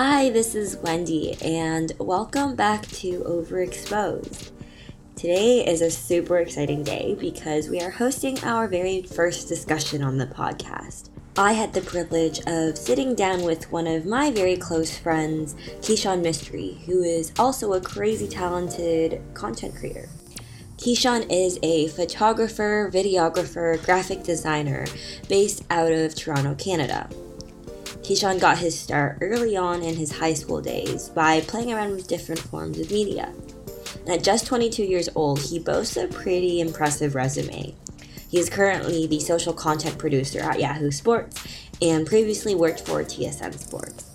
Hi, this is Wendy, and welcome back to Overexposed. Today is a super exciting day because we are hosting our very first discussion on the podcast. I had the privilege of sitting down with one of my very close friends, Kishan Mistry, who is also a crazy talented content creator. Kishan is a photographer, videographer, graphic designer based out of Toronto, Canada. Kishan got his start early on in his high school days by playing around with different forms of media. And at just 22 years old, he boasts a pretty impressive resume. He is currently the social content producer at Yahoo Sports and previously worked for TSN Sports.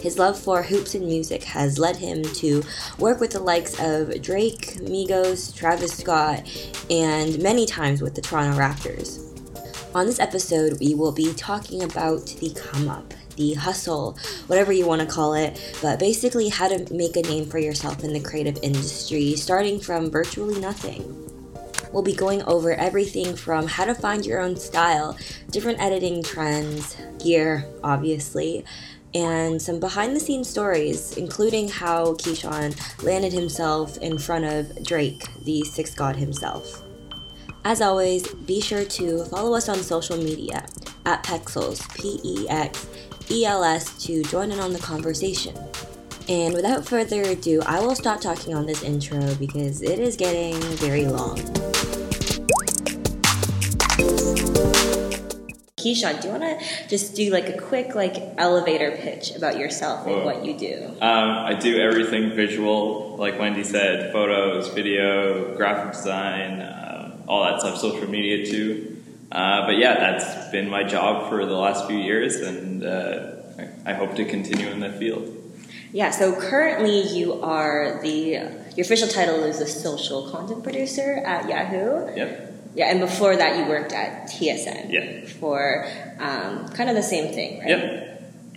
His love for hoops and music has led him to work with the likes of Drake, Migos, Travis Scott, and many times with the Toronto Raptors. On this episode, we will be talking about the come up, the hustle, whatever you want to call it, but basically how to make a name for yourself in the creative industry, starting from virtually nothing. We'll be going over everything from how to find your own style, different editing trends, gear, obviously, and some behind the scenes stories, including how Kishan landed himself in front of Drake, the sixth god himself. As always, be sure to follow us on social media at Pexels, P E X E L S, to join in on the conversation. And without further ado, I will stop talking on this intro because it is getting very long. Kishan, do you want to just do like a quick like elevator pitch about yourself and what you do? Um, I do everything visual, like Wendy said, photos, video, graphic design, all that stuff, social media too. Uh, but yeah, that's been my job for the last few years, and uh, I hope to continue in that field. Yeah. So currently, you are the your official title is a social content producer at Yahoo. Yep. Yeah, and before that, you worked at TSN. Yeah. For um, kind of the same thing, right? Yep.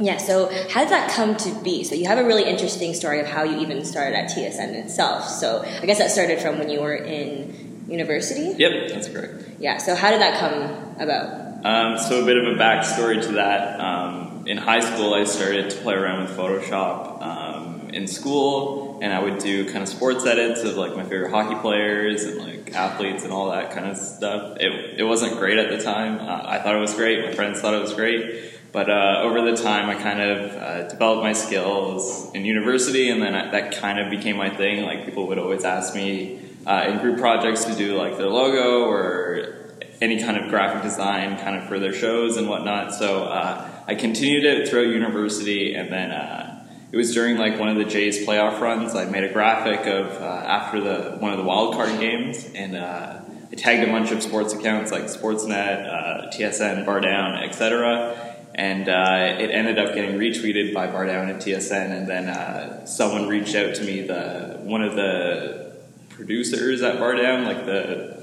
Yeah, so how did that come to be? So you have a really interesting story of how you even started at TSN itself. So I guess that started from when you were in University? Yep, that's correct. Yeah, so how did that come about? Um, so, a bit of a backstory to that. Um, in high school, I started to play around with Photoshop um, in school, and I would do kind of sports edits of like my favorite hockey players and like athletes and all that kind of stuff. It, it wasn't great at the time. Uh, I thought it was great, my friends thought it was great. But uh, over the time, I kind of uh, developed my skills in university, and then I, that kind of became my thing. Like people would always ask me, uh, in group projects to do like their logo or any kind of graphic design kind of for their shows and whatnot. So uh, I continued it throughout university, and then uh, it was during like one of the Jays playoff runs. I made a graphic of uh, after the one of the wild card games, and uh, I tagged a bunch of sports accounts like Sportsnet, uh, TSN, Bar Down, etc. And it ended up getting retweeted by Bar Down and TSN, and then someone reached out to me. The one of the producers at Bar Down, like the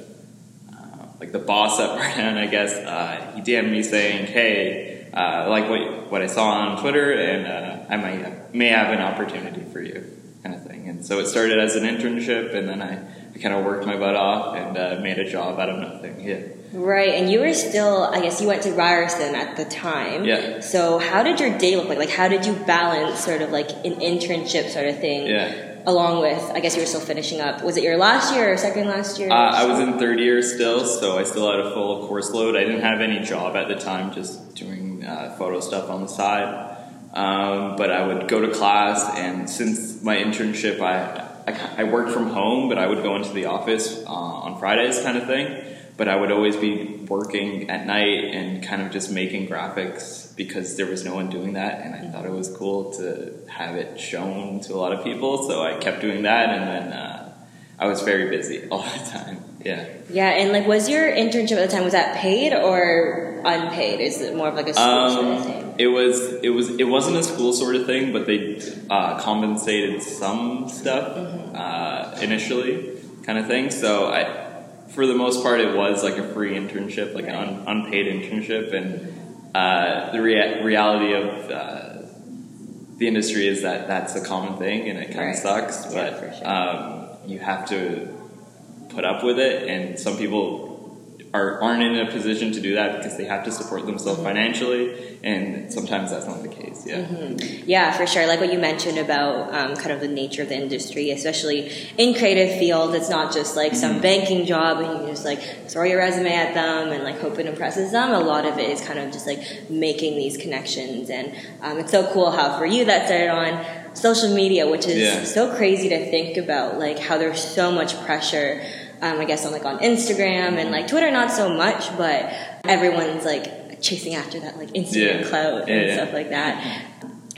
uh, like the boss at Bar Down, I guess. Uh, he DM'd me saying, "Hey, uh, like what what I saw on Twitter, and uh, I might may have an opportunity for you." Kind of thing. And so it started as an internship, and then I, I kind of worked my butt off and uh, made a job out of nothing. Yeah. Right, and you were still, I guess you went to Ryerson at the time. Yeah. So how did your day look like? Like, how did you balance sort of like an internship sort of thing? Yeah along with, I guess you were still finishing up. Was it your last year or second last year? Uh, I was in third year still, so I still had a full course load. I didn't have any job at the time, just doing uh, photo stuff on the side. Um, but I would go to class, and since my internship, I, I, I worked from home, but I would go into the office uh, on Fridays, kind of thing. But I would always be working at night and kind of just making graphics because there was no one doing that, and I thought it was cool to have it shown to a lot of people. So I kept doing that, and then uh, I was very busy all the time. Yeah. Yeah, and like, was your internship at the time was that paid or unpaid? Is it more of like a school um, sort of thing? It was. It was. It wasn't a school sort of thing, but they uh, compensated some stuff mm-hmm. uh, initially, kind of thing. So I. For the most part, it was like a free internship, like right. an un- unpaid internship, and uh, the rea- reality of uh, the industry is that that's a common thing and it kind of right. sucks, yeah, but sure. um, you have to put up with it. And some people are aren't in a position to do that because they have to support themselves financially, and sometimes that's not the case. Yeah. Yeah, for sure. Like what you mentioned about um, kind of the nature of the industry, especially in creative fields, it's not just like some banking job and you just like throw your resume at them and like hope it impresses them. A lot of it is kind of just like making these connections, and um, it's so cool how for you that started on social media, which is Yeah. so crazy to think about, like how there's so much pressure. Um, I guess on like on Instagram and like Twitter, not so much, but everyone's like chasing after that like Instagram Yeah. clout and yeah. stuff like that.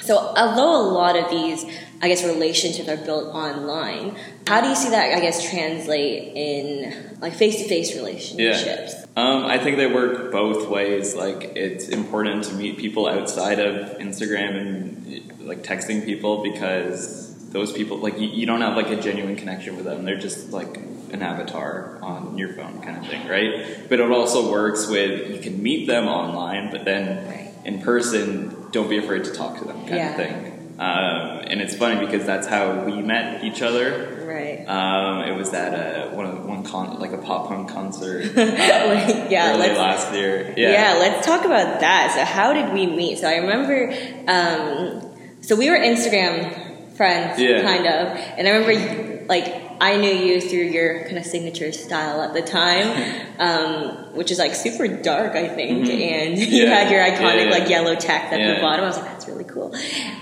So, although a lot of these, I guess, relationships are built online, how do you see that, I guess, translate in like face to face relationships? Um, I think they work both ways. Like it's important to meet people outside of Instagram and like texting people because those people like you, you don't have like a genuine connection with them. They're just like an avatar on your phone kind of thing, right? But it also works with you can meet them online, but then Right. in person, don't be afraid to talk to them kind Yeah. of thing. Um, and it's funny because that's how we met each other. Right. Um, it was at a, one of one con like a pop punk concert Like, yeah, early last year. Yeah. Yeah. let's talk about that. So, how did we meet? So, I remember, um, so we were Instagram friends, Yeah. kind of, and I remember, like, I knew you through your kind of signature style at the time, um, which is like super dark, I think, Mhm. and you had your iconic Yeah. like yellow text at the Yeah. bottom. I was like, that's really cool.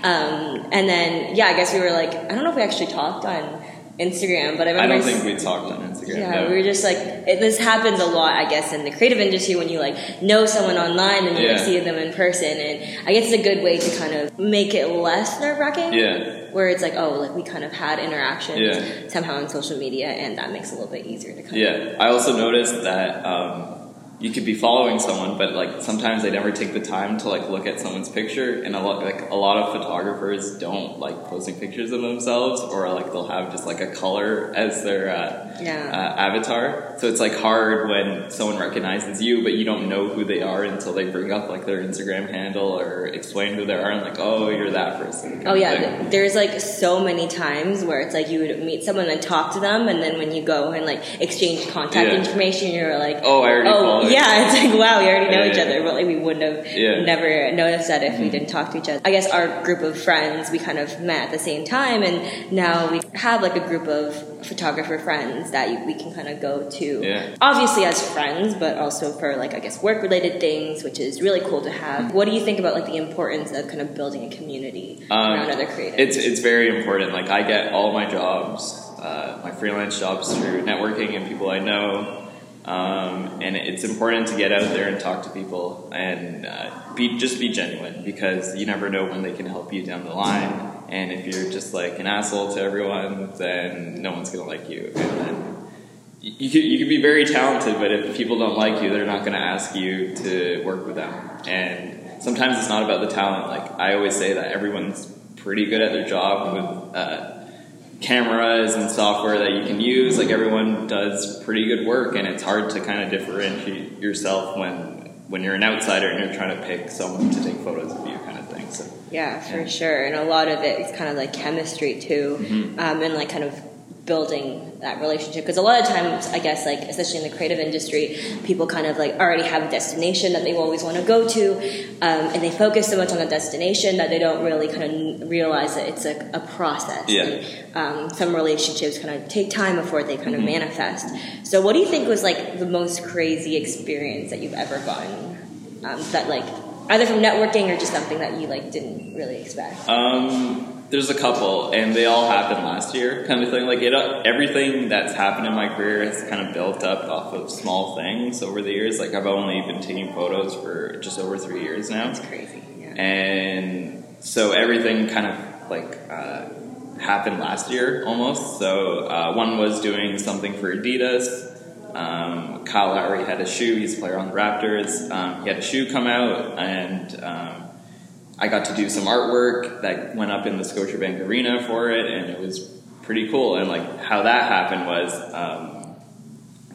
Um, and then, yeah, I guess we were like, I don't know if we actually talked on Instagram, but I I don't think we talked on Instagram. Yeah, no. we were just like it, this happens a lot, I guess, in the creative industry when you like know someone online and you Yeah. see them in person, and I guess it's a good way to kind of make it less nerve wracking. yeah. Where it's like, oh, like we kind of had interactions Yeah. somehow on social media, and that makes it a little bit easier to kind of. Yeah. I also noticed that um, you could be following someone, but like sometimes they never take the time to like look at someone's picture, and a lot like a lot of photographers don't like posting pictures of themselves, or like they'll have just like a color as their uh, Yeah. uh, avatar. So it's like hard when someone recognizes you, but you don't know who they are until they bring up like their Instagram handle or explain who they are, and like, oh, you're that person. Oh yeah, there's like so many times where it's like you would meet someone and talk to them, and then when you go and like exchange contact Yeah. information, you're like, Oh, I already oh yeah, it's like wow, we already know Yeah, each other, but like we wouldn't have Yeah. Mm-hmm. never noticed that if we didn't talk to each other. I guess our group of friends, we kind of met at the same time, and now we have like a group of photographer friends that you, we can kind of go to, Yeah. obviously as friends, but also for like I guess work related things, which is really cool to have. What do you think about like the importance of kind of building a community Um, around other creatives? It's it's very important. Like I get all my jobs, uh, my freelance jobs through networking and people I know, um, and it's important to get out there and talk to people and uh, be just be genuine because you never know when they can help you down the line. And if you're just like an asshole to everyone, then no one's gonna like you. You you could, you could be very talented, but if people don't like you, they're not to ask you to work with them. And sometimes it's not about the talent. Like I always say that everyone's pretty good at their job with uh, cameras and software that you can use. Like everyone does pretty good work, and it's hard to kind of differentiate yourself when when you're an outsider and you're trying to pick someone to take photos of you, kind of thing. So Yeah, for Yeah. sure. And a lot of it is kind of like chemistry too, Mhm. um, and like kind of building that relationship. Because a lot of times, I guess, like especially in the creative industry, people kind of like already have a destination that they always want to go to, um, and they focus so much on the destination that they don't really kind of realize that it's a, a process. Yeah. And, um, some relationships kind of take time before they kind of Mhm. manifest. So, what do you think was like the most crazy experience that you've ever gotten? Um, that like either from networking or just something that you like didn't really expect. Um, there's a couple, and they all happened last year, kind of thing. Like it, everything that's happened in my career has kind of built up off of small things over the years. Like I've only been taking photos for just over three years now, It's crazy. Yeah. and so everything kind of like uh, happened last year almost. So uh, one was doing something for Adidas. Um, Kyle Lowry had a shoe. He's a player on the Raptors. Um, he had a shoe come out, and um, I got to do some artwork that went up in the Scotiabank Arena for it, and it was pretty cool. And like how that happened was, um,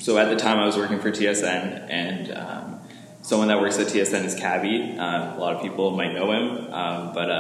so at the time I was working for TSN, and um, someone that works at TSN is Cabbie. Um, a lot of people might know him, but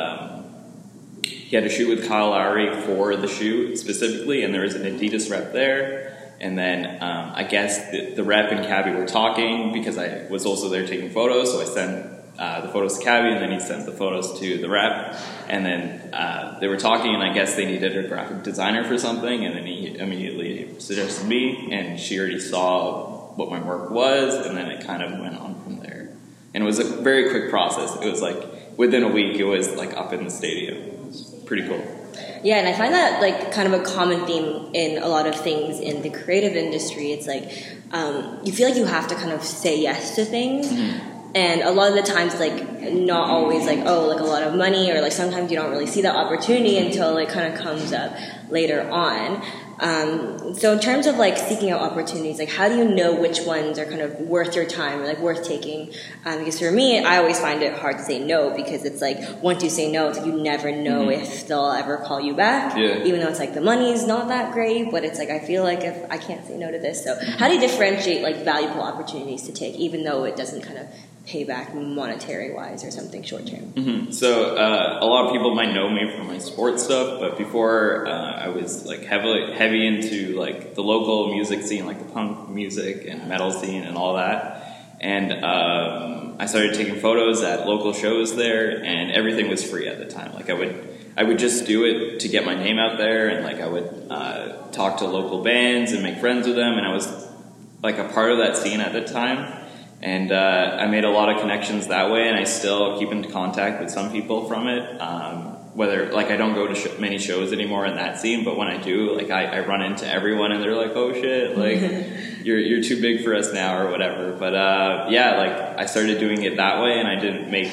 he had a shoot with Kyle Lowry for the shoot specifically, and there was an Adidas rep there. And then um, I guess the, the rep and Cabbie were talking because I was also there taking photos, so I sent uh, the photos to Cabbie, and then he sent the photos to the rep. And then uh, they were talking, and I guess they needed a graphic designer for something, and then he immediately suggested me, and she already saw what my work was, and then it kind of went on from there. And it was a very quick process. It was like within a week, it was like up in the stadium. It was pretty cool. Yeah, and I find that like kind of a common theme in a lot of things in the creative industry. It's like um, you feel like you have to kind of say yes to things. Mm-hmm. And a lot of the times, like, not always like, oh, like a lot of money, or like sometimes you don't really see that opportunity until it kind of comes up later on. Um, so in terms of like seeking out opportunities, like how do you know which ones are kind of worth your time or like worth taking? Um, because for me, I always find it hard to say no because it's like once you say no, like you never know mm-hmm. if they'll ever call you back. Yeah. Even though it's like the money's not that great, but it's like I feel like if I can't say no to this, so how do you differentiate like valuable opportunities to take, even though it doesn't kind of payback monetary wise or something short term. Mm-hmm. So uh, a lot of people might know me from my sports stuff, but before uh, I was like heavily heavy into like the local music scene, like the punk music and metal scene and all that. And um, I started taking photos at local shows there, and everything was free at the time. Like I would. I would just do it to get my name out there, and like I would uh, talk to local bands and make friends with them, and I was like a part of that scene at the time and uh, I made a lot of connections that way, and I still keep in contact with some people from it. Um, whether like I don't go to sh- many shows anymore in that scene, but when I do, like I, I run into everyone, and they're like, "Oh shit, like you're you're too big for us now," or whatever. But uh, yeah, like I started doing it that way, and I didn't make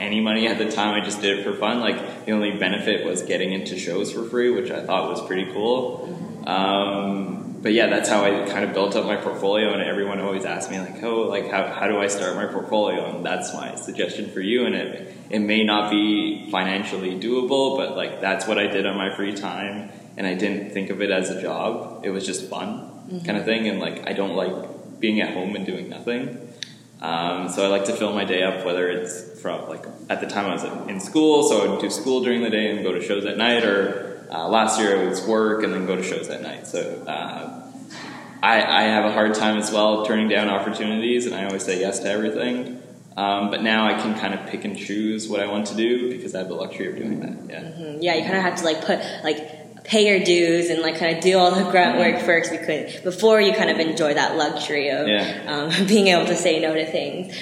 any money at the time. I just did it for fun. Like the only benefit was getting into shows for free, which I thought was pretty cool. Um, but yeah, that's how I kind of built up my portfolio. And everyone always asks me like, oh, like how, how do I start my portfolio? And that's my suggestion for you. And it it may not be financially doable, but like that's what I did on my free time, and I didn't think of it as a job. It was just fun, mm-hmm. kind of thing. And like I don't like being at home and doing nothing. Um, so I like to fill my day up, whether it's from like at the time I was in school, so I would do school during the day and go to shows at night, or uh, last year it was work and then go to shows at night. So uh, I, I, have a hard time as well turning down opportunities, and I always say yes to everything. Um, but now I can kind of pick and choose what I want to do because I have the luxury of doing that. Yeah. Mm-hmm. Yeah, you kind of have to like put like pay your dues and like kind of do all the grunt work mm-hmm. first because before you kind of enjoy that luxury of yeah. um, being able to say no to things.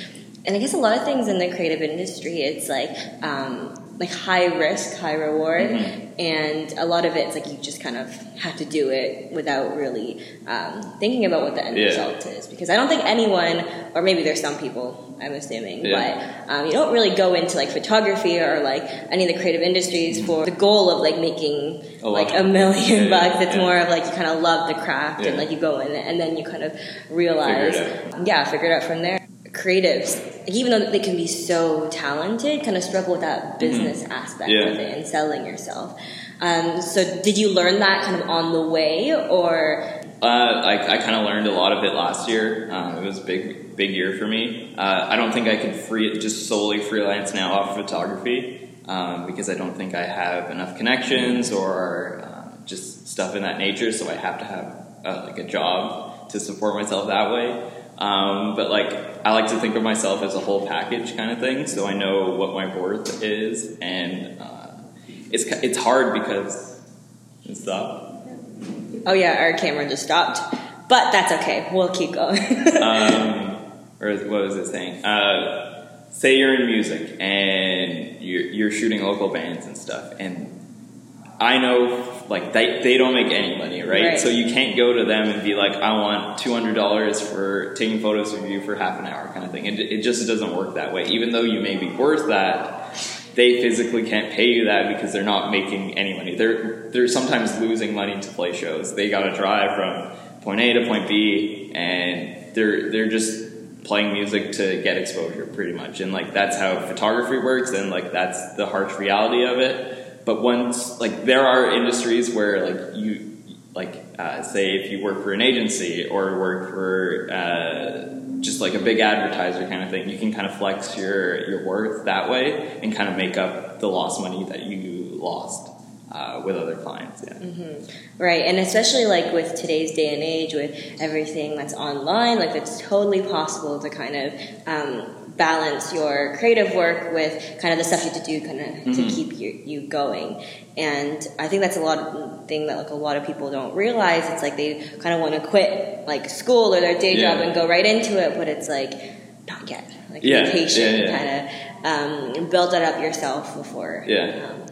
And I guess a lot of things in the creative industry, it's like um, like high risk, high reward, mm-hmm. and a lot of it's like you just kind of have to do it without really um, thinking about what the end yeah. result is. Because I don't think anyone, or maybe there's some people, I'm assuming, yeah. but um, you don't really go into like photography or like any of the creative industries for the goal of like making a like a million yeah, bucks. It's more of like you kind of love the craft and like you go in and then you kind of realize, figure yeah, figure it out from there creatives, even though they can be so talented, kind of struggle with that mm-hmm. business mm-hmm. aspect yeah. of it and selling yourself. Um, so, did you learn that kind of on the way, or? Uh, I, I kind of learned a lot of it last year. Um, it was a big, big year for me. Uh, I don't think I could free just solely freelance now off of photography um, because I don't think I have enough connections or uh, just stuff in that nature. So I have to have uh, like a job to support myself that way. Um, but like I like to think of myself as a whole package kind of thing, so I know what my worth is, and uh, it's it's hard because it stopped. Oh yeah, our camera just stopped, but that's okay. We'll keep going. um, or what was it saying? Uh, say you're in music and you're, you're shooting local bands and stuff, and I know like they, they don't make any money, right? right? So you can't go to them and be like, I want two hundred dollars for taking photos of you for half an hour, kind of thing. It, it just doesn't work that way. Even though you may be worth that, they physically can't pay you that because they're not making any money. They're they're sometimes losing money to play shows. They got to drive from point A to point B, and they're they're just playing music to get exposure, pretty much. And like that's how photography works, and like that's the harsh reality of it but once like there are industries where like you like uh, say if you work for an agency or work for uh, just like a big advertiser kind of thing, you can kind of flex your your worth that way and kind of make up the lost money that you lost. uh, with other clients. Yeah. Right, and especially like with today's day and age, with everything that's online, like it's totally possible to kind of um, balance your creative work with kind of the stuff you have to do, kind of to keep you, you going. And I think that's a lot of thing that like a lot of people don't realize. It's like they kind of want to quit like school or their day Yeah. job and go right into it, but it's like not yet. Like Yeah, yeah, yeah. kind of um, build that up yourself before. Yeah. Um,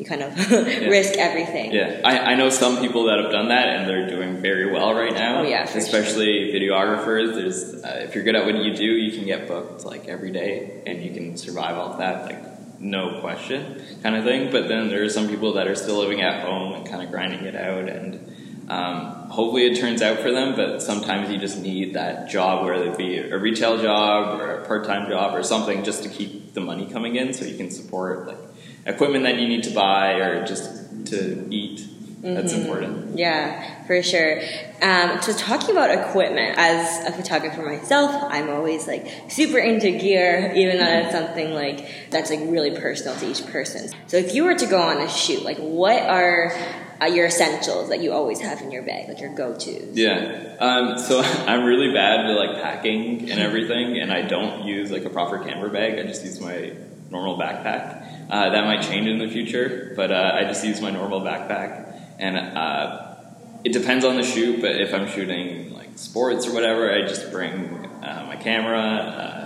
you kind of risk everything. Yeah, I, I know some people that have done that and they're doing very well right now. Oh, yeah, especially videographers. There's uh, if you're good at what you do, you can get booked like every day and you can survive off that like no question kind of thing. But then there are some people that are still living at home and kind of grinding it out and. Um, hopefully it turns out for them, but sometimes you just need that job, whether it be a retail job or a part-time job or something, just to keep the money coming in, so you can support like equipment that you need to buy or just to eat. That's important. Yeah, for sure. Um, so talking about equipment, as a photographer myself, I'm always like super into gear, even though it's something like that's like really personal to each person. So if you were to go on a shoot, like what are uh, your essentials that you always have in your bag, like your go-tos? Yeah. Um, so I'm really bad with like packing and everything, and I don't use like a proper camera bag. I just use my normal backpack. Uh, that might change in the future, but uh, I just use my normal backpack, and uh, it depends on the shoot. But if I'm shooting like sports or whatever, I just bring uh, my camera. Uh,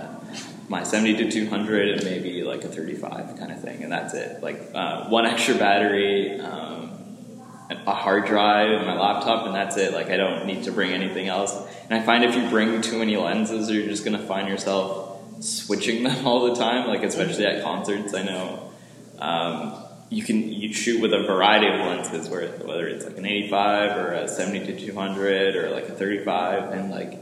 my 70 to 200 and maybe like a 35 kind of thing and that's it like uh, one extra battery um, a hard drive and my laptop and that's it like i don't need to bring anything else and i find if you bring too many lenses you're just to find yourself switching them all the time like especially at concerts i know um, you can you shoot with a variety of lenses where whether it's like an 85 or a 70 to 200 or like a 35 and like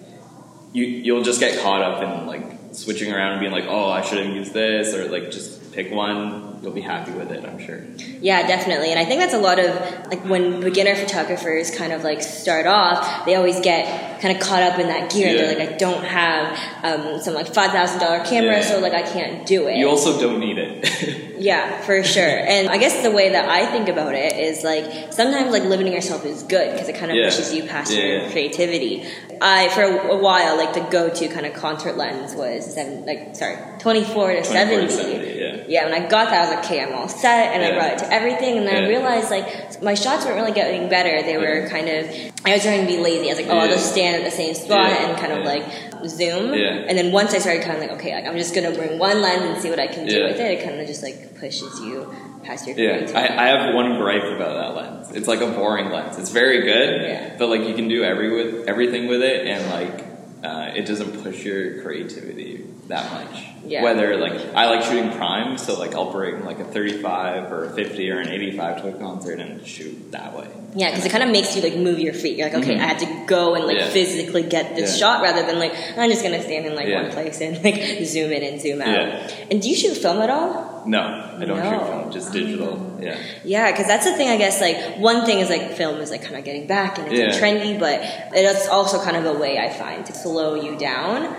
you you'll just get caught up in like switching around and being like oh i should have used this or like just pick one you'll be happy with it i'm sure Yeah, definitely. And I think that's a lot of like when beginner photographers kind of like start off, they always get kind of caught up in that gear. Yeah. They're like, I don't have um, some like five thousand dollar camera, Yeah. so like I can't do it. you also don't need it Yeah, for sure. And I guess the way that I think about it is like sometimes like limiting yourself is good because it kind of Yeah. pushes you past Yeah, your yeah. creativity. I for a, a while like the go to kind of concert lens was seven like sorry twenty four to 24 to seventy. yeah. Yeah, when I got that, I was like, okay, I'm all set, and I brought it to everything, and then I realized like my shots weren't really getting better. They were kind of I was trying to be lazy. I was like, oh, I'll just stand at the same spot Yeah, and kind of like zoom. Yeah. And then once I started kind of like, okay, like I'm just gonna bring one lens and see what I can do Yeah. with it. It kind of just like pushes you past your Yeah. I, I have one gripe about that lens. It's like a boring lens. It's very good, Yeah. but like you can do every with everything with it, and like uh, it doesn't push your creativity that much. Yeah. Whether like I like shooting prime, so like I'll bring like a 35 or a 50 or an 85 to a concert and shoot that way. Yeah, because it kind of makes you like move your feet. You're like, okay, Mhm. I have to go and like Yeah. physically get this Yeah. shot rather than like I'm just gonna stand in like Yeah. one place and like zoom in and zoom out. And do you shoot film at all? No, I don't No. shoot film, just digital. Yeah. Yeah, because that's the thing. I guess like one thing is like film is like kind of getting back and it's trendy, but it's also kind of a way I find to slow you down.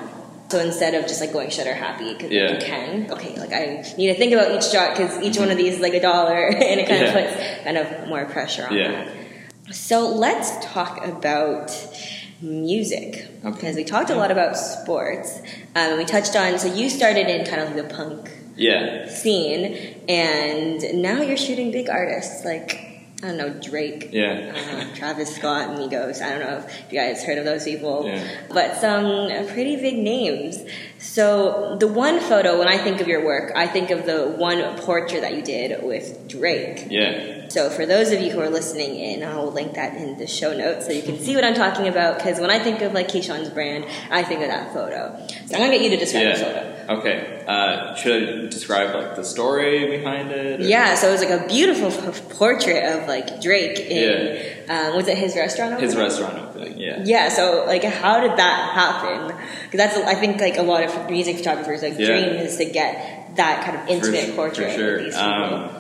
So instead of just like going shutter happy, because Yeah. you can, okay, like I need to think about each shot because each one of these is like a dollar, and it kind of puts kind of more pressure on Yeah. that. So let's talk about music Okay. because we talked a lot about sports. Um, we touched on so you started in kind of the punk Yeah. scene, and now you're shooting big artists like I don't know Drake, Yeah. uh, Travis Scott, Migos. I don't know if you guys heard of those people, Yeah. but some pretty big names. So the one photo when I think of your work, I think of the one portrait that you did with Drake. Yeah. So for those of you who are listening in, I will link that in the show notes so you can see what I'm talking about. Because when I think of like Kishan's brand, I think of that photo. So I'm gonna get you to describe the photo. Yeah. Okay. Uh, should I describe like the story behind it? or- Yeah, so it was like a beautiful portrait of like Drake in um, was it his restaurant? His restaurant opening. Yeah. Yeah, so like how did that happen? Because that's I think like a lot of music photographers like Yeah. dream is to get that kind of intimate for, portrait For sure. of these people. Um,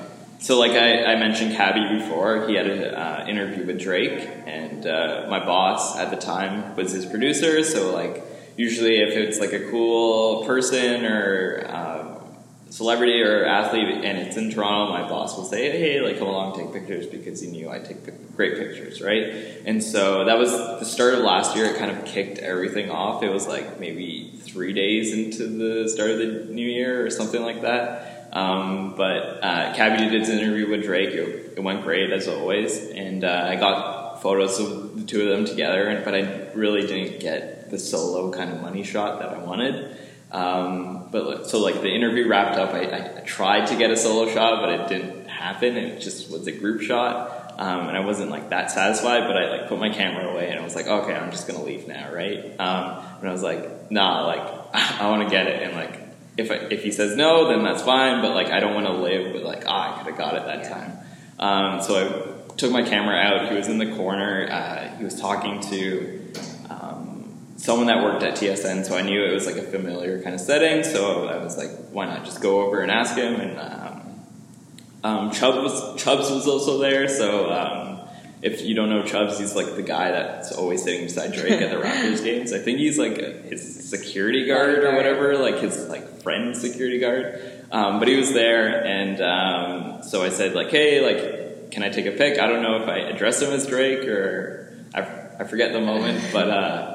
so, like I, I mentioned Cabbie before, he had an uh, interview with Drake, and uh, my boss at the time was his producer. So, like, usually if it's like a cool person or um, celebrity or athlete and it's in Toronto, my boss will say, "Hey, like come along, take pictures," because he knew I take great pictures, right? And so that was the start of last year. It kind of kicked everything off. It was like maybe three days into the start of the new year or something like that. Um, but uh, Cabbie did his interview with Drake. It, it went great as always, and uh, I got photos of the two of them together. But I really didn't get the solo kind of money shot that I wanted. Um, but so like the interview wrapped up, I, I, tried to get a solo shot, but it didn't happen. It just was a group shot, um, and I wasn't like that satisfied. But I like put my camera away, and I was like, okay, I'm just gonna leave now, right? Um, and I was like, nah, like I want to get it, and like if I, if he says no, then that's fine. But like I don't want to live with like, ah, I could have got it that time. Um, so I took my camera out. He was in the corner. Uh, he was talking to someone that worked at TSN, so I knew it was like a familiar kind of setting. So I was like, why not just go over and ask him? And um, um, Chubbs was Chubbs was also there. So um, if you don't know Chubbs, he's like the guy that's always sitting beside Drake at the Raptors games. I think he's like his security guard or whatever, like his like friend security guard. Um, but he was there, and um, so I said like, hey, like, can I take a pic? I don't know if I address him as Drake or I, I forget the moment, but. Uh,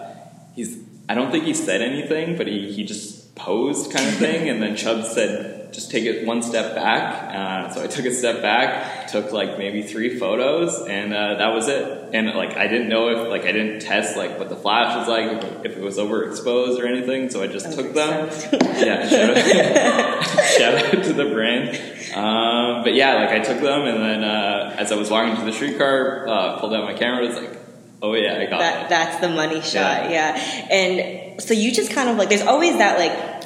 he's I don't think he said anything, but he, he just posed kind of thing. and then Chubb said, just take it one step back. Uh, so I took a step back, took like maybe three photos, and uh, that was it. And like I didn't know if like I didn't test like what the flash was like, if it was overexposed or anything. So I just took them. yeah, shout out, shout out, to the brand. Um, but yeah, like I took them, and then uh, as I was walking to the streetcar, uh, pulled out my camera. Was like Oh yeah, I got that. That's the money shot. Yeah. yeah. And so you just kind of like there's always that like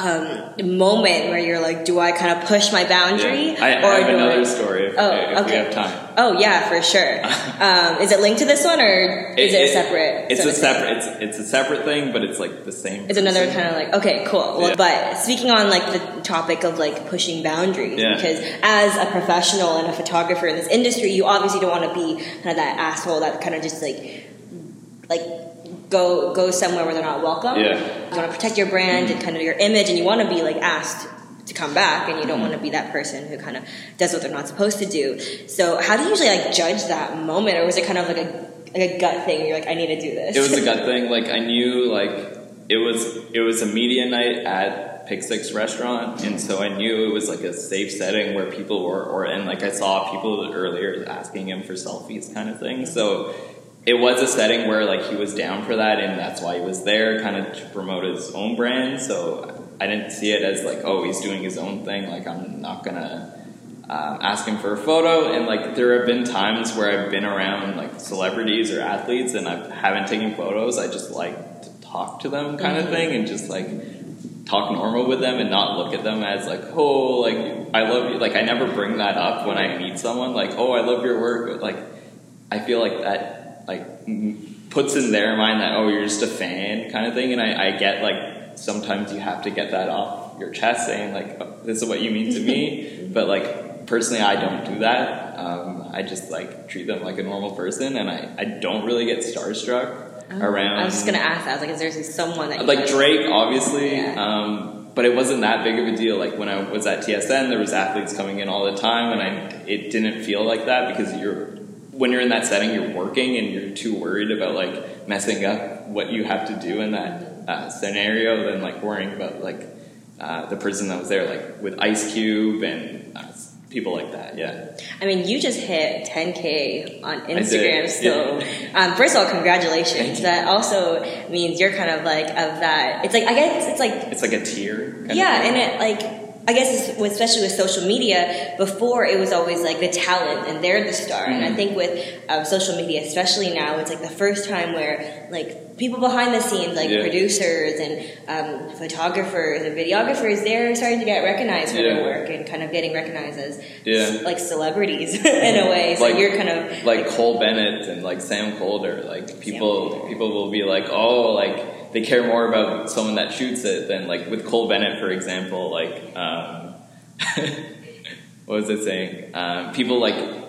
um, moment where you're like, do I kind of push my boundary? Yeah. I, I have another I... story if, oh, if okay. we have time. Oh yeah, for sure. um, is it linked to this one or is it, it a separate? It's a separate. It's it's a separate thing, but it's like the same. It's another kind of like okay, cool. Well, yeah. but speaking on like the topic of like pushing boundaries, yeah. because as a professional and a photographer in this industry, you obviously don't want to be kind of that asshole that kind of just like like go go somewhere where they're not welcome. Yeah. You want to protect your brand mm-hmm. and kind of your image, and you want to be like asked to come back, and you don't mm-hmm. want to be that person who kind of does what they're not supposed to do. So, how do you usually like judge that moment, or was it kind of like a like a gut thing? You're like, I need to do this. It was a gut thing. Like I knew like it was it was a media night at Pick Six restaurant, and so I knew it was like a safe setting where people were, or and like I saw people earlier asking him for selfies, kind of thing. So it was a setting where like he was down for that and that's why he was there kind of to promote his own brand. So i didn't see it as like oh he's doing his own thing. Like i'm not gonna um, ask him for a photo. And like there have been times where i've been around like celebrities or athletes and i haven't taken photos. I just like to talk to them kind of mm-hmm. thing and just like talk normal with them and not look at them as like oh like i love you. Like i never bring that up when i meet someone like oh i love your work. Like i feel like that like puts in their mind that oh you're just a fan kind of thing. And I, I get like sometimes you have to get that off your chest saying like oh, this is what you mean to me. But like personally I don't do that. Um, I just like treat them like a normal person. And I, I don't really get starstruck oh, around I was just gonna ask that. I was like is there someone that like Drake obviously. Yeah. um, but it wasn't that big of a deal. Like when I was at TSN, there was athletes coming in all the time, and I it didn't feel like that because you're when you're in that setting, you're working and you're too worried about like messing up what you have to do in that uh, scenario than like worrying about like uh, the person that was there, like with Ice Cube and uh, people like that. Yeah. I mean, you just hit 10k on Instagram, so yeah. um, first of all, congratulations. That also means you're kind of like of that. It's like I guess it's like it's like a tier. yeah, and it like I guess especially with social media, before it was always like the talent and they're the star. Mm-hmm. And I mm-hmm. think with um, social media, especially now, it's like the first time where like people behind the scenes, like yeah. producers and um, photographers and videographers, they're starting to get recognized for yeah. their work and kind of getting recognized as yeah. like celebrities in a way. So like, you're kind of like, like Cole Bennett and like Sam Kolder, Like people, people will be like, oh, like they care more about someone that shoots it than like with Cole Bennett, for example. Like, um, what was it saying? Um, people like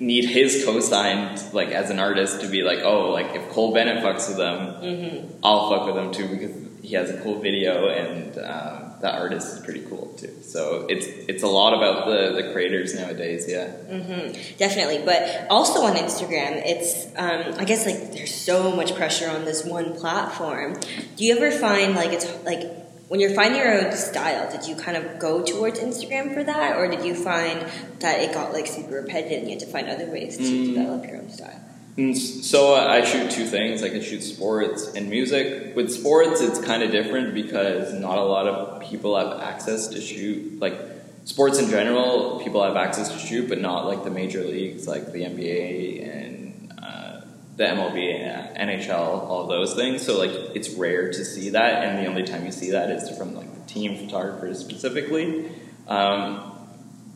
need his co-signed like as an artist to be like, oh, like if Cole Bennett fucks with them, mm-hmm. I'll fuck with them too because he has a cool video, and um, that artist is pretty cool too. So it's it's a lot about the the creators nowadays. Yeah, mm-hmm. definitely. But also on Instagram, it's um, I guess like there's so much pressure on this one platform. Do you ever find like it's like when you're finding your own style, did you kind of go towards Instagram for that, or did you find that it got like super repetitive and you had to find other ways to mm. develop your own style? Mm, so uh, I shoot two things. I can shoot sports and music. With sports, it's kind of different because not a lot of people have access to shoot. Like sports in general, people have access to shoot, but not like the major leagues, like the NBA and uh, the MLB and NHL, all those things. So like it's rare to see that, and the only time you see that is from like the team photographers specifically. Um,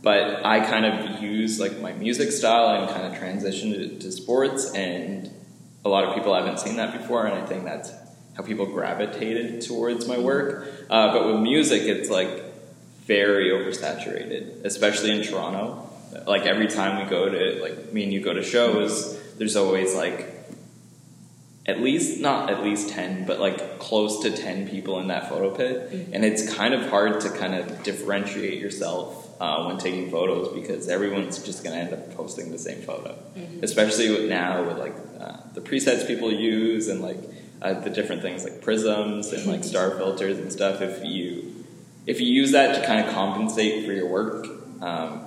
but I kind of use like my music style and kind of transition to, to sports, and a lot of people haven't seen that before, and I think that's how people gravitated towards my work. Uh, but with music, it's like very oversaturated, especially in Toronto. Like every time we go to like me and you go to shows, there's always like at least not at least 10 but like close to 10 people in that photo pit mm-hmm. and it's kind of hard to kind of differentiate yourself uh, when taking photos because everyone's just going to end up posting the same photo. Mm-hmm. Especially with now with like uh, the presets people use and like uh, the different things like prisms and like star filters and stuff. If you if you use that to kind of compensate for your work, um,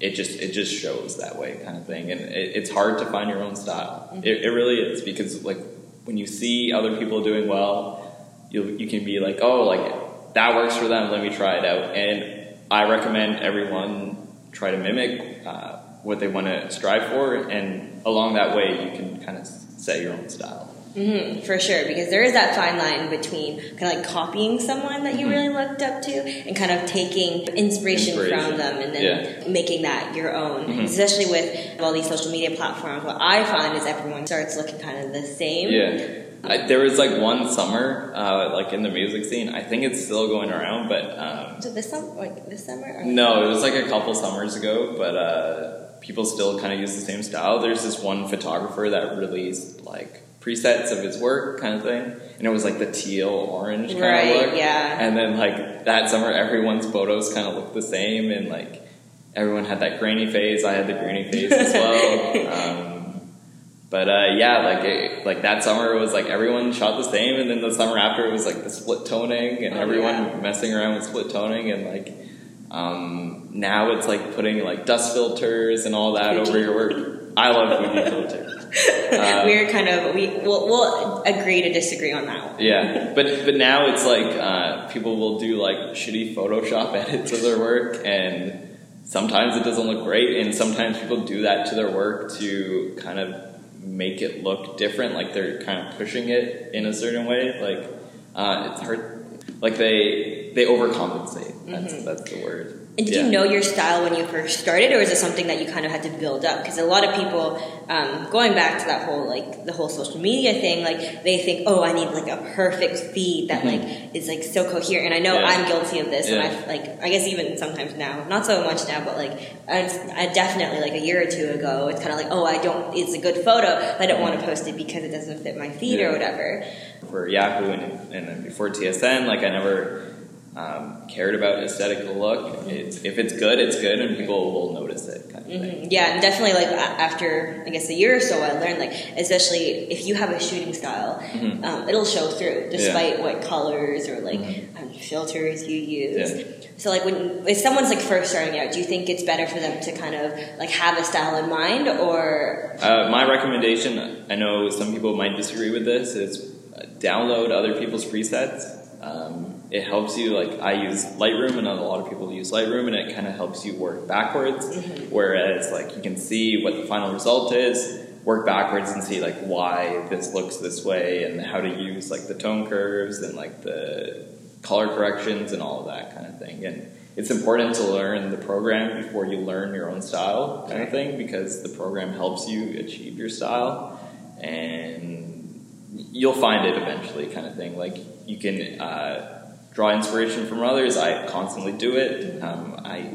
it just it just shows that way kind of thing, and it, it's hard to find your own style. Mm-hmm. It, it really is because like when you see other people doing well, you you can be like, oh, like that works for them. Let me try it out and I recommend everyone try to mimic uh, what they want to strive for, and along that way, you can kind of set your own style. Mm-hmm, for sure, because there is that fine line between kind of like copying someone that you mm-hmm. really looked up to and kind of taking inspiration, inspiration. from them and then yeah. making that your own. Mm-hmm. Especially with all these social media platforms, what I find is everyone starts looking kind of the same. Yeah. I, there was like one summer, uh, like in the music scene. I think it's still going around, but um, so this summer, like this summer? no, it was like a couple summers ago. But uh, people still kind of use the same style. There's this one photographer that released like presets of his work, kind of thing, and it was like the teal orange kind right, of look. Yeah. And then like that summer, everyone's photos kind of looked the same, and like everyone had that grainy face. I had the grainy face as well. Um, but uh, yeah, like it, like that summer was like everyone shot the same, and then the summer after it was like the split toning, and oh, everyone yeah. messing around with split toning, and like um, now it's like putting like dust filters and all that over your work. I love Fuji filters. Uh, We're kind of we we'll, we'll, agree to disagree on that. One. Yeah, but but now it's like uh, people will do like shitty Photoshop edits of their work, and sometimes it doesn't look great, and sometimes people do that to their work to kind of make it look different, like they're kind of pushing it in a certain way. Like uh, it's hard, like they they overcompensate. That's mm-hmm. that's the word. And did yeah. you know your style when you first started, or is it something that you kind of had to build up? Because a lot of people, um, going back to that whole like the whole social media thing, like they think, oh, I need like a perfect feed that mm-hmm. like is like so coherent. And I know yeah. I'm guilty of this, yeah. and I like I guess even sometimes now, not so much now, but like I, I definitely like a year or two ago, it's kind of like, oh, I don't, it's a good photo, but I don't want to post it because it doesn't fit my feed or whatever. For Yahoo and, and before TSN, like I never um, cared about aesthetic look. It's, if it's good, it's good, and people will notice it. Kind of mm-hmm. Yeah, and definitely like after I guess a year or so, I learned like especially if you have a shooting style, mm-hmm. um, it'll show through despite yeah. what colors or like mm-hmm. um, filters you use. Yeah. So like when if someone's like first starting out, do you think it's better for them to kind of like have a style in mind, or? Uh, my recommendation, I know some people might disagree with this, is uh, download other people's presets. Um, it helps you like I use Lightroom and a lot of people use Lightroom and it kind of helps you work backwards. Mm-hmm. whereas like you can see what the final result is work backwards and see like why this looks this way and how to use like the tone curves and like the color corrections and all of that kind of thing. And it's important to learn the program before you learn your own style kind of thing because the program helps you achieve your style and you'll find it eventually kind of thing. Like you can uh, draw inspiration from others. I constantly do it. Um, I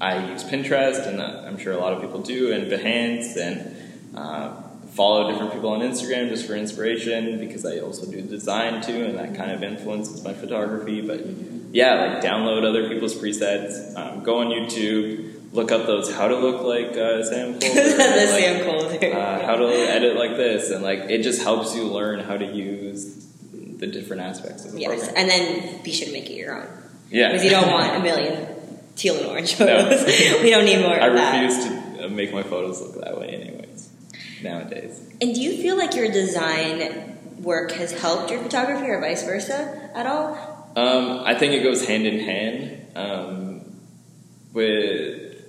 I use Pinterest, and uh, I'm sure a lot of people do, and Behance, and uh, follow different people on Instagram just for inspiration because I also do design too, and that kind of influences my photography. But yeah, like download other people's presets, um, go on YouTube, look up those how to look like uh, Sam Colder, the like, Sam Kolder. uh, how to edit like this, and like it just helps you learn how to use the different aspects of the Yes, program. and then be sure to make it your own Yeah, because you don't want a million teal and orange No. photos. we don't need more I of that. I refuse to uh, make my photos look that way, anyways. Nowadays, And do you feel like your design work has helped your photography or vice versa at all? um, I think it goes hand in hand um, with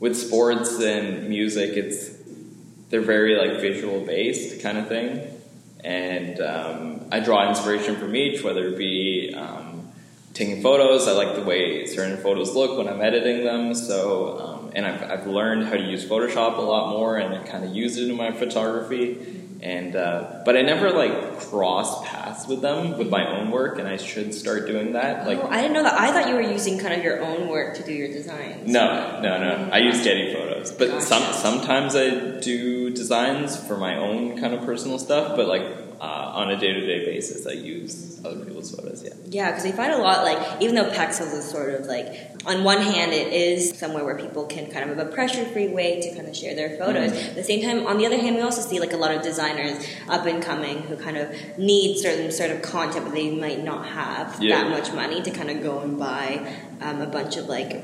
with sports and music. It's they're very like visual based kind of thing, and um, I draw inspiration from each, whether it be um, taking photos. I like the way certain photos look when I'm editing them. So, um, and I've, I've learned how to use Photoshop a lot more, and kind of use it in my photography. And uh, but I never like cross paths with them with my own work, and I should start doing that. Like, oh, I didn't know that. I thought you were using kind of your own work to do your designs. no, no, no. I use Getty photos, but Gotcha. some sometimes I do designs for my own kind of personal stuff. But like uh, on a day to day basis, I use other people's photos. Yeah. Yeah, because I find a lot like even though Pexels is sort of like on one hand it is somewhere where people can kind of have a pressure free way to kind of share their photos. Mm-hmm. At the same time, on the other hand, we also see like a lot of designers up and coming who kind of need certain sort of content, but they might not have Yeah. that much money to kind of go and buy um, a bunch of like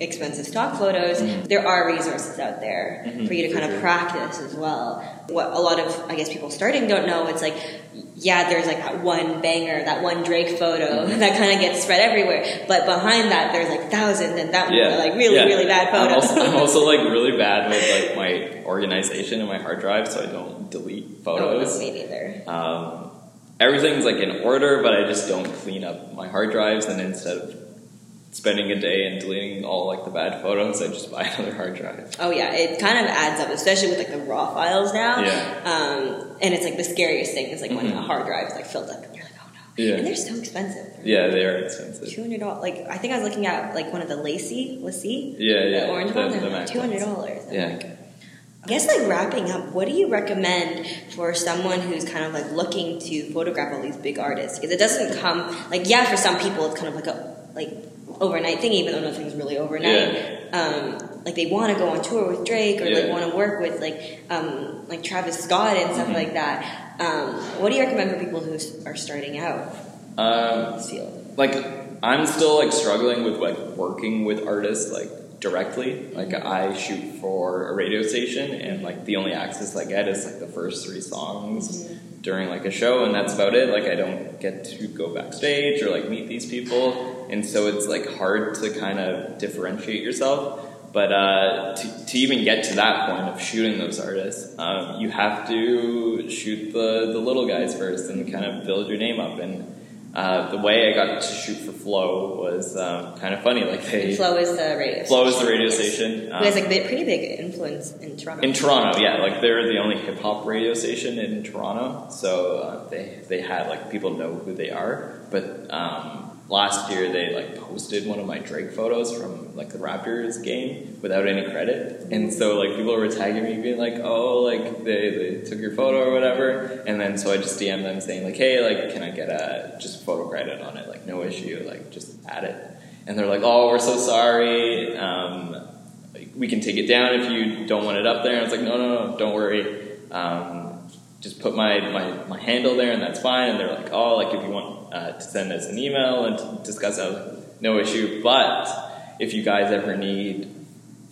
expensive stock photos. There are resources out there Mhm, for you to kind of practice as well. What a lot of I guess people starting don't know, it's like yeah, there's like that one banger, that one Drake photo Mm-hmm. that kind of gets spread everywhere. But behind that, there's like thousands and that Yeah, like really yeah. really bad I'm photos. also, I'm also like really bad with like my organization and my hard drive, so I don't delete Oh, no, photos. me neither. Um, everything's like in order, but I just don't clean up my hard drives, and instead of spending a day and deleting all like the bad photos, I just buy another hard drive. Oh yeah, it kind of adds up, especially with like the raw files now. Yeah. Um, and it's like the scariest thing is like when Mhm. a hard drive is like filled up, and you're like, oh no. Yeah. And they're so expensive. Yeah, they are expensive. Two hundred dollars. Like I think I was looking at like one of the LaCie, LaCie, Yeah, yeah. the orange the, ones. the and Mac Two hundred dollars. Yeah. I guess like wrapping up, what do you recommend for someone who's kind of like looking to photograph all these big artists? Because it doesn't come like yeah, for some people it's kind of like a like overnight thing, even though nothing's really overnight. Um, like they want to go on tour with Drake, or Yeah. they want to work with like um, like Travis Scott and stuff Mhm. like that. Um, what do you recommend for people who are starting out in Um, this field? like I'm still like struggling with like working with artists like directly. Like I shoot for a radio station, and like the only access I get is like the first three songs during like a show, and that's about it. Like I don't get to go backstage or like meet these people, and so it's like hard to kind of differentiate yourself. But uh, to, to even get to that point of shooting those artists, um, you have to shoot the, the little guys first and kind of build your name up. And uh, the way I got to shoot for Flow was um, kind of funny. Like they Flow is the radio. Flow is the radio station. Who has Um, like a pretty big influence in Toronto. in Toronto, yeah, like they're the only hip hop radio station in Toronto, so uh, they they had like people know who they are. But um, last year they like posted one of my Drake photos from like the Raptors game without any credit, and so like people were tagging me being like, oh, like they, they took your photo or whatever, and then so I just DM them saying like, hey, like can I get a just photo credit on it, like no issue, like just add it, and they're like, oh, we're so sorry. Um, we can take it down if you don't want it up there. And I was like, no, no, no, don't worry. Um, just put my, my, my handle there and that's fine. And they're like, oh, like if you want uh, to send us an email and to discuss I like, no issue. But if you guys ever need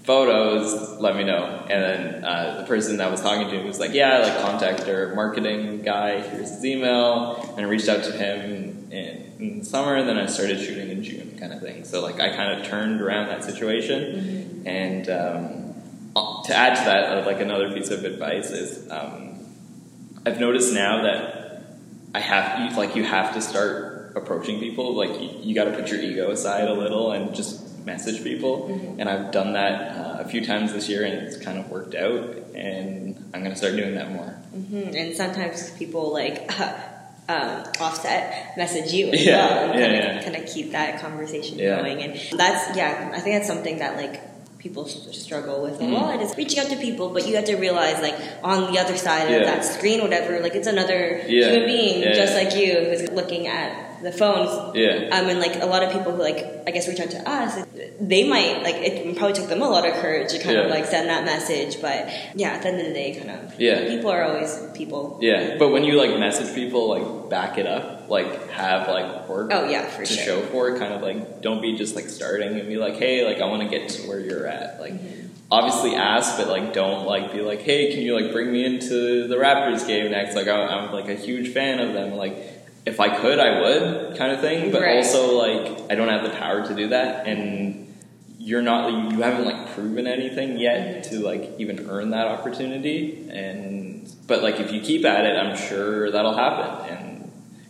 photos, let me know. And then uh, the person that I was talking to was like, yeah, like contact our marketing guy. Here's his email. And I reached out to him in, in the summer. And then I started shooting in June, kind of thing. So like I kind of turned around that situation. And um, uh, to add to that, uh, like another piece of advice is um, I've noticed now that I have you, like you have to start approaching people. Like you, you got to put your ego aside a little and just message people. And I've done that uh, a few times this year, and it's kind of worked out. And I'm gonna start doing that more. hmm And sometimes people like um, offset message you as Yeah, well, and yeah, kind, yeah. Of, kind of keep that conversation Yeah. going. And that's yeah, I think that's something that like people struggle with a lot is reaching out to people, but you have to realize like on the other side Yeah. of that screen, whatever, like it's another Yeah. human being Yeah. just like you who's looking at the phones. Yeah. Um, and like a lot of people who like I guess reach out to us, they might like it probably took them a lot of courage to kind of like send that message, but yeah, at the end of the day, kind of Yeah. people are always people. Yeah, but when you like message people, like back it up, like have like work Oh yeah, for to sure. show for it. Kind of like don't be just like starting and be like, hey, like I want to get to where you're at. Like Mm-hmm. obviously ask, but like don't like be like, hey, can you like bring me into the Raptors game next? Like I, I'm like a huge fan of them. Like if I could, I would, kind of thing. But Right. also like I don't have the power to do that, and you're not you haven't like proven anything yet to like even earn that opportunity and but like if you keep at it i'm sure that'll happen and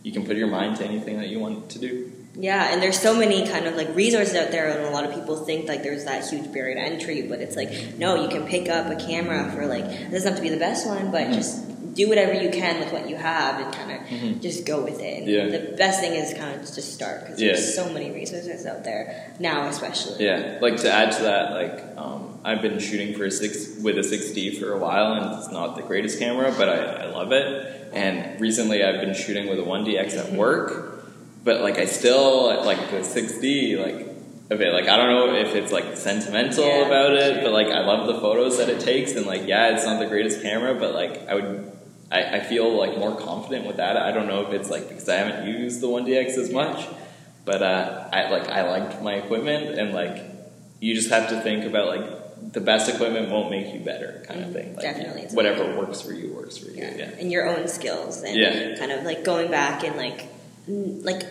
you can put your mind to anything that you want to do Yeah, and there's so many kind of like resources out there, and a lot of people think like there's that huge barrier to entry, but it's like no, you can pick up a camera for like it doesn't have to be the best one, but Mhm. just do whatever you can with what you have and kind of Mhm. just go with it. And Yeah. The best thing is kind of just to start because Yeah. there's so many resources out there now, especially. yeah like to add to that like um, i've been shooting for a six with a 6d for a while and it's not the greatest camera but I, I love it and recently i've been shooting with a 1dx at work but like i still like the 6d like a bit like i don't know if it's like sentimental Yeah, about it sure. but like i love the photos that it takes and like yeah it's not the greatest camera but like i would I, I feel like more confident with that i don't know if it's like because i haven't used the 1dx as much but uh, I like I liked my equipment, and like you just have to think about like the best equipment won't make you better, kind of thing. Like, Definitely. It's whatever works for you works for you. yeah. Yeah, and your own skills and Yeah. kind of like going back and like like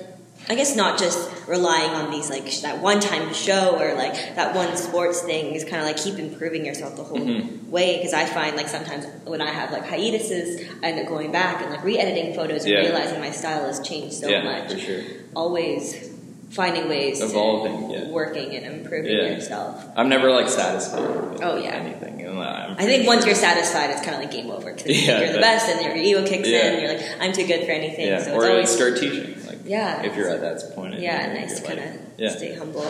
I guess not just relying on these like sh- that one time show or like that one sports thing is kind of like keep improving yourself the whole Mhm. way because I find like sometimes when I have like hiatuses I end up going back and like re-editing photos and Yeah. realizing my style has changed so yeah, much for sure. always finding ways Evolving, to yeah. working and improving Yeah. yourself I'm never like satisfied. With Oh, yeah. anything. And, uh, I think once you're satisfied, it's kind of like game over because Yeah, you're the best, and your ego kicks in. And you're like, I'm too good for anything. so or it's always start teaching. Yeah. if you're at that point. yeah, nice to kind of Yeah. stay humble.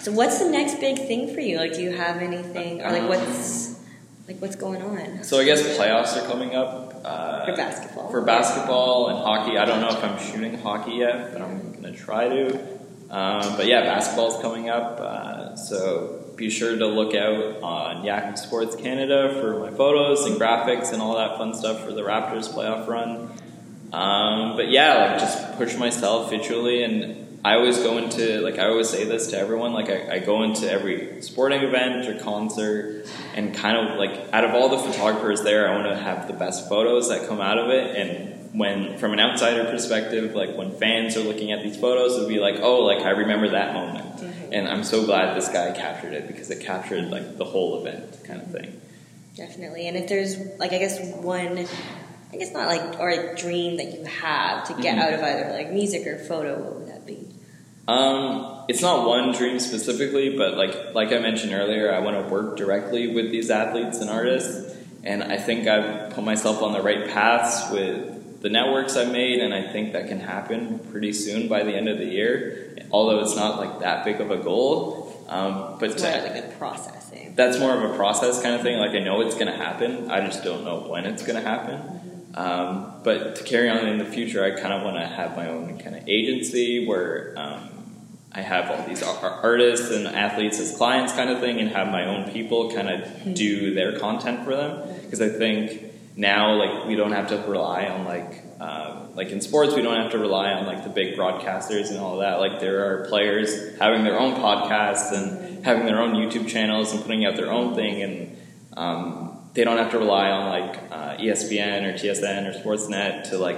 So, what's the next big thing for you? Like, do you have anything, or like Um, what's like what's going on So I guess playoffs are coming up. Uh, for basketball? For basketball and hockey, I don't know if I'm shooting hockey yet, but I'm gonna try to. Um, but yeah, basketball's coming up, uh, so be sure to look out on Yakima Sports Canada for my photos and graphics and all that fun stuff for the Raptors playoff run. Um, but yeah, like just push myself visually, and I always go into like I always say this to everyone. Like I, I go into every sporting event or concert, and kind of like out of all the photographers there, I want to have the best photos that come out of it. And when from an outsider perspective, like when fans are looking at these photos, it'll be like, oh, like I remember that moment, and I'm so glad this guy captured it because it captured like the whole event, kind of thing. Definitely. And if there's like, I guess one, I guess not like, or a dream that you have to get Mhm. out of either like music or photo, what would that be? Um, it's not one dream specifically, but like like I mentioned earlier, I want to work directly with these athletes and artists, and I think I've put myself on the right paths with the networks I've made, and I think that can happen pretty soon by the end of the year. Although it's not like that big of a goal, um, but It's to, like a processing. that's more of a process kind of thing. Like I know it's going to happen, I just don't know when it's going to happen. Um, but to carry on in the future, I kind of want to have my own kind of agency where um, I have all these artists and athletes as clients, kind of thing, and have my own people kind of do their content for them. Because I think now, like, we don't have to rely on like. Um, like in sports, we don't have to rely on like the big broadcasters and all that. Like there are players having their own podcasts and having their own YouTube channels and putting out their own thing, and um, they don't have to rely on like uh, ESPN or TSN or Sportsnet to like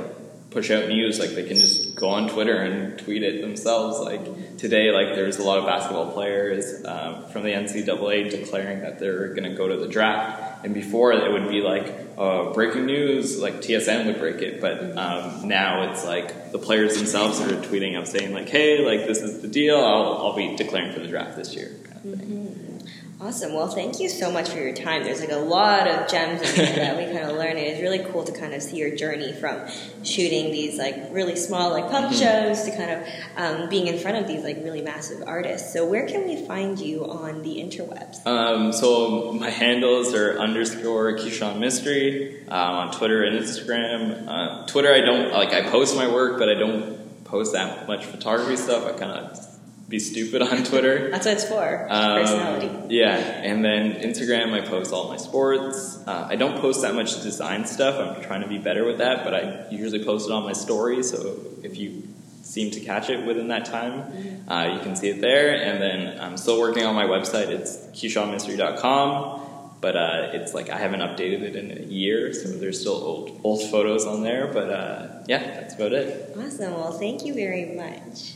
push out news. Like they can just go on Twitter and tweet it themselves. Like today, like there's a lot of basketball players um, from the NCAA declaring that they're going to go to the draft, and before it would be like uh, breaking news, like TSN would break it, but um, now it's like the players themselves are tweeting out saying like, "Hey, like this is the deal. I'll, I'll be declaring for the draft this year." Kind of thing. Awesome. Well, thank you so much for your time. There's like a lot of gems in there that we kind of learn. It is really cool to kind of see your journey from shooting these like really small like punk mm-hmm. shows to kind of um, being in front of these like really massive artists. So where can we find you on the interwebs? Um, so my handles are underscore Kishan Mistry um, on Twitter and Instagram. Uh, Twitter, I don't like. I post my work, but I don't post that much photography stuff. I kind of be stupid on Twitter. That's what it's for. Um, personality. Yeah, and then Instagram, I post all my sports. Uh, I don't post that much design stuff. I'm trying to be better with that, but I usually post it on my story. So if you seem to catch it within that time, mm-hmm. uh, you can see it there. And then I'm still working on my website. It's kishanmistry.com. But uh, it's like I haven't updated it in a year, so there's still old old photos on there. But uh, yeah, that's about it. Awesome. Well, thank you very much.